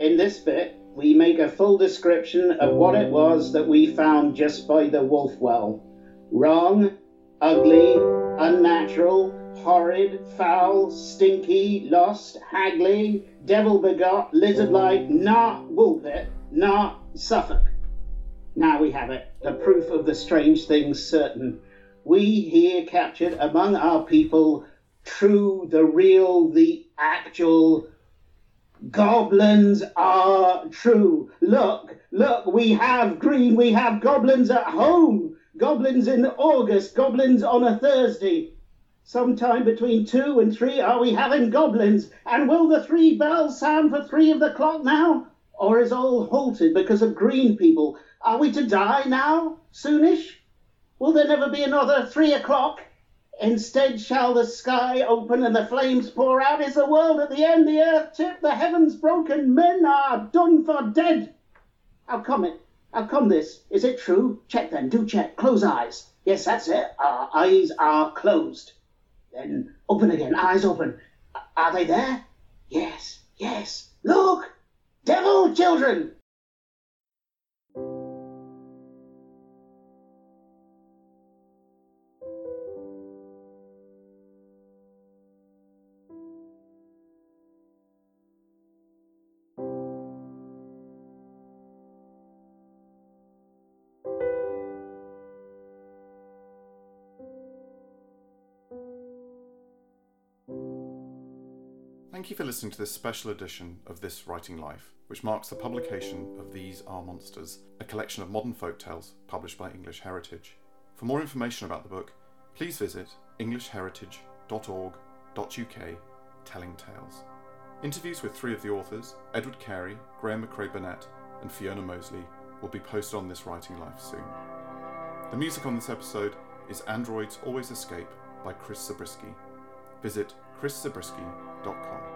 in this bit, we make a full description of what it was that we found just by the wolf well. Wrong, ugly, unnatural, horrid, foul, stinky, lost, haggling, devil begot, lizard like, not Woolpit, not Suffolk. Now we have it, the proof of the strange things certain. We here captured among our people true, the real, the actual goblins are true. Look, look, we have green, we have goblins at home. Goblins in August, goblins on a Thursday. Sometime between two and three are we having goblins? And will the three bells sound for three of the clock now? Or is all halted because of green people? Are we to die now, soonish? Will there never be another three o'clock? Instead shall the sky open and the flames pour out. Is the world at the end, the earth tipped, the heavens broken? Men are done for dead. How come it? How come this? Is it true? Check then, do check. Close eyes. Yes, that's it. Our eyes are closed. Then open again, eyes open. Are they there? Yes, yes. Look! Devil children! Thank you for listening to this special edition of This Writing Life, which marks the publication of These Our Monsters, a collection of modern folk tales published by English Heritage. For more information about the book, please visit englishheritage.org.uk telling tales. Interviews with three of the authors, Edward Carey, Graeme Macrae Burnet, and Fiona Mozley, will be posted on This Writing Life soon. The music on this episode is Androids Always Escape by Chris Zabriskie. Visit chriszabriskie.com.